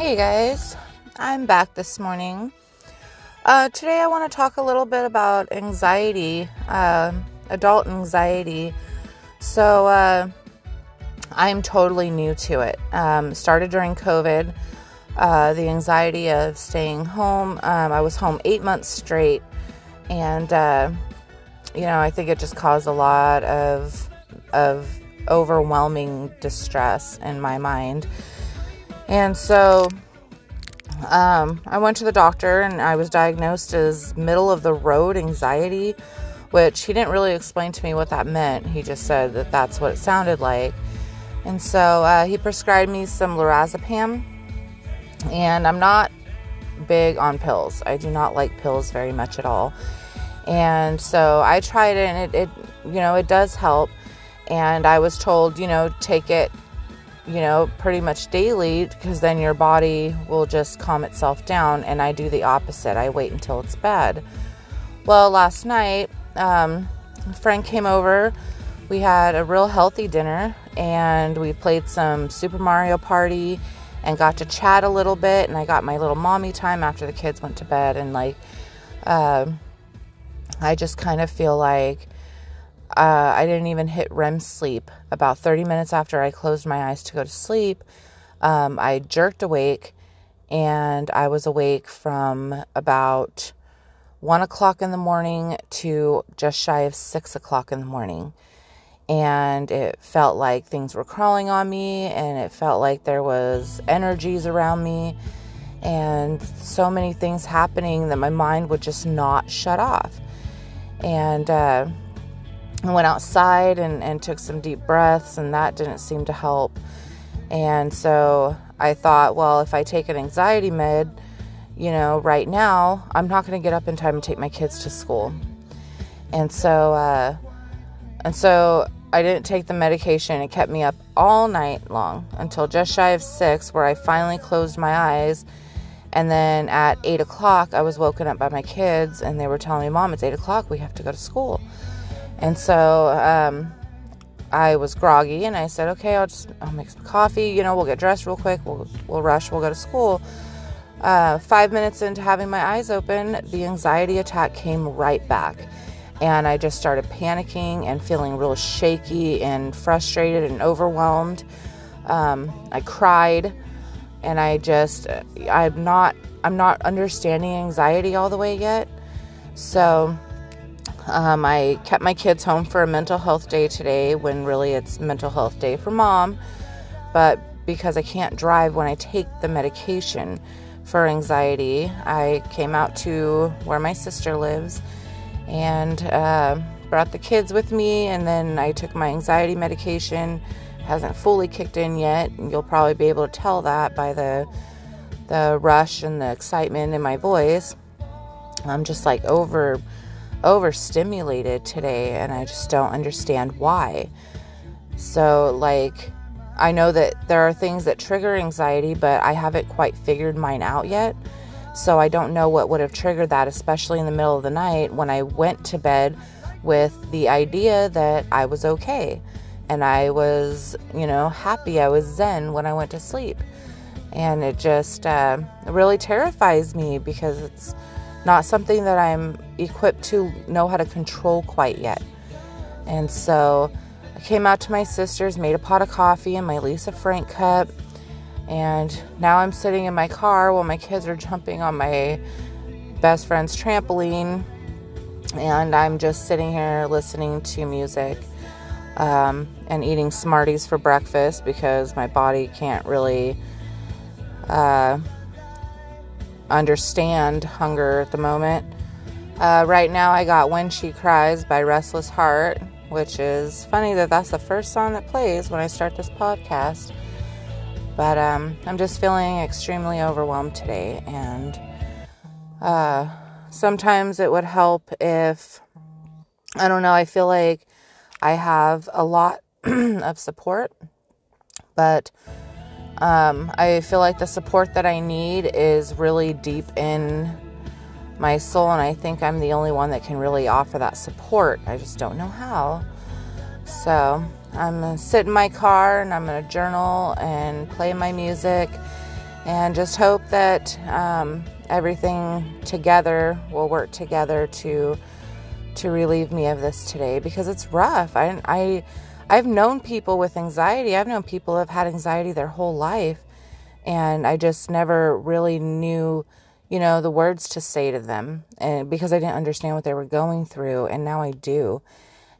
Hey guys, I'm back this morning. Uh, today I want to talk a little bit about anxiety, uh, adult anxiety. So, uh, I'm totally new to it. Um, started during COVID, uh, the anxiety of staying home. Um, I was home eight months straight, and uh, you know, I think it just caused a lot of of overwhelming distress in my mind. And so um, I went to the doctor and I was diagnosed as middle of the road anxiety, which he didn't really explain to me what that meant. He just said that that's what it sounded like. And so uh, he prescribed me some lorazepam. And I'm not big on pills. I do not like pills very much at all. And so I tried it and it, it you know, it does help. And I was told, you know, take it, you know, pretty much daily because then your body will just calm itself down. And I do the opposite. I wait until it's bad. Well, last night, um, a friend came over. We had a real healthy dinner and we played some Super Mario Party and got to chat a little bit. And I got my little mommy time after the kids went to bed. And like, uh, I just kind of feel like uh, I didn't even hit REM sleep. About 30 minutes after I closed my eyes to go to sleep, um, I jerked awake and I was awake from about one o'clock in the morning to just shy of six o'clock in the morning. And it felt like things were crawling on me, and it felt like there was energies around me, and so many things happening that my mind would just not shut off. And uh, I went outside and, and took some deep breaths, and that didn't seem to help. And so I thought, well, if I take an anxiety med, you know, right now, I'm not going to get up in time to take my kids to school. And so, uh, and so I didn't take the medication. It kept me up all night long until just shy of six, where I finally closed my eyes. And then at eight o'clock, I was woken up by my kids, and they were telling me, "Mom, it's eight o'clock. We have to go to school." And so um, I was groggy and I said, okay, I'll just I'll make some coffee. You know, we'll get dressed real quick. We'll, we'll rush. We'll go to school. Uh, five minutes into having my eyes open, the anxiety attack came right back. And I just started panicking and feeling real shaky and frustrated and overwhelmed. Um, I cried and I just, I'm not, I'm not understanding anxiety all the way yet. So, um, I kept my kids home for a mental health day today when really it's mental health day for mom. But because I can't drive when I take the medication for anxiety, I came out to where my sister lives and uh, brought the kids with me. And then I took my anxiety medication. Hasn't fully kicked in yet. You'll probably be able to tell that by the the rush and the excitement in my voice. I'm just like over overstimulated today and I just don't understand why. So, like, I know that there are things that trigger anxiety, but I haven't quite figured mine out yet. So, I don't know what would have triggered that, especially in the middle of the night when I went to bed with the idea that I was okay and I was, you know, happy. I was zen when I went to sleep. And it just uh, really terrifies me because it's not something that I'm equipped to know how to control quite yet. And so I came out to my sister's, made a pot of coffee in my Lisa Frank cup, and now I'm sitting in my car while my kids are jumping on my best friend's trampoline, and I'm just sitting here listening to music um, and eating Smarties for breakfast because my body can't really. Uh, understand hunger at the moment. Uh, right now, I got When She Cries by Restless Heart, which is funny that that's the first song that plays when I start this podcast. But um, I'm just feeling extremely overwhelmed today, and uh, sometimes it would help if I don't know, I feel like I have a lot of support, but um, I feel like the support that I need is really deep in my soul, and I think I'm the only one that can really offer that support. I just don't know how. So I'm gonna sit in my car and I'm gonna journal and play my music and just hope that um, everything together will work together to to relieve me of this today because it's rough. I I I've known people with anxiety. I've known people have had anxiety their whole life and I just never really knew, you know, the words to say to them and because I didn't understand what they were going through and now I do.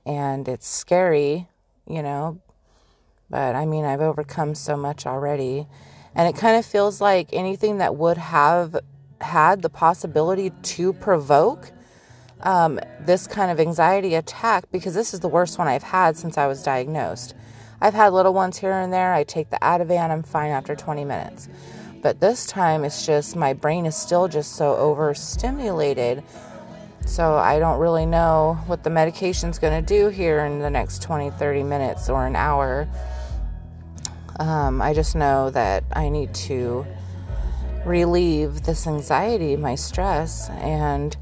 And it's scary, you know, but I mean, I've overcome so much already. And it kind of feels like anything that would have had the possibility to provoke um, this kind of anxiety attack, because this is the worst one I've had since I was diagnosed. I've had little ones here and there. I take the Ativan, I'm fine after 20 minutes. But this time it's just my brain is still just so overstimulated. So I don't really know what the medication's going to do here in the next 20, 30 minutes or an hour. Um, I just know that I need to relieve this anxiety, my stress. And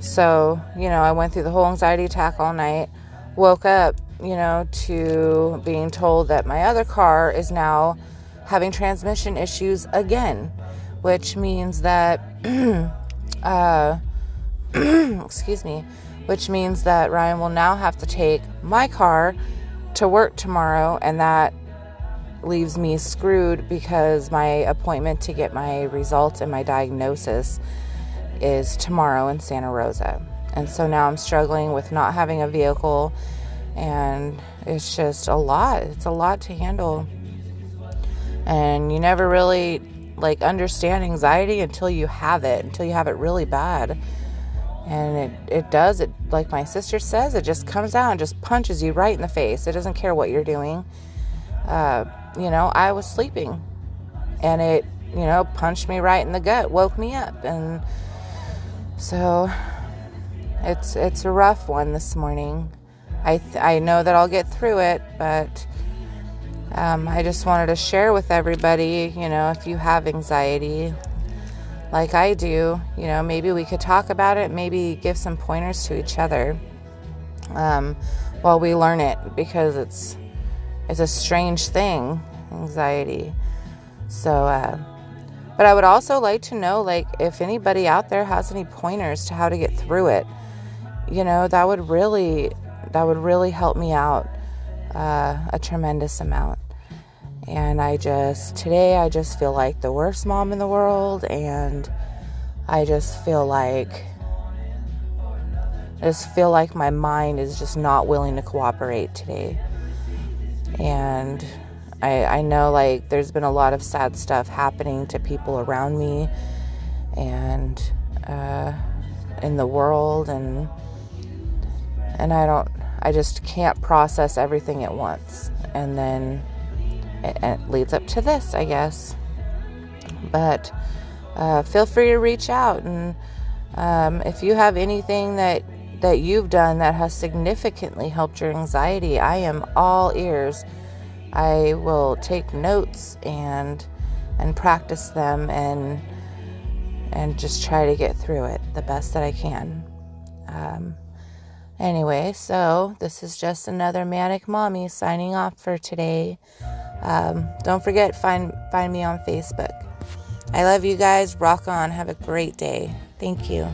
so, you know, I went through the whole anxiety attack all night, woke up you know, to being told that my other car is now having transmission issues again, which means that, uh, excuse me, which means that Ryan will now have to take my car to work tomorrow, and that leaves me screwed because my appointment to get my results and my diagnosis is tomorrow in Santa Rosa. And so now I'm struggling with not having a vehicle and it's just a lot. It's a lot to handle. And you never really like understand anxiety until you have it, until you have it really bad. And it, it does, it like my sister says, it just comes out and just punches you right in the face. It doesn't care what you're doing. Uh, you know, I was sleeping and it, you know, punched me right in the gut, woke me up. And so it's it's a rough one this morning. I, th- I know that I'll get through it, but um, I just wanted to share with everybody, you know, if you have anxiety like I do, you know, maybe we could talk about it, maybe give some pointers to each other um, while we learn it because it's it's a strange thing, anxiety. So, uh, but I would also like to know, like, if anybody out there has any pointers to how to get through it, you know, that would really that would really help me out uh, a tremendous amount. And I just, today, I just feel like the worst mom in the world. And I just feel like, I just feel like my mind is just not willing to cooperate today. And I, I know like there's been a lot of sad stuff happening to people around me and uh, in the world and and I don't I just can't process everything at once. And then it, it leads up to this, I guess. But uh, feel free to reach out. And um, if you have anything that, that you've done that has significantly helped your anxiety, I am all ears. I will take notes and and practice them and and just try to get through it the best that I can. Um, Anyway, so this is just another manic mommy signing off for today. Um, don't forget find find me on Facebook. I love you guys. Rock on. Have a great day. Thank you.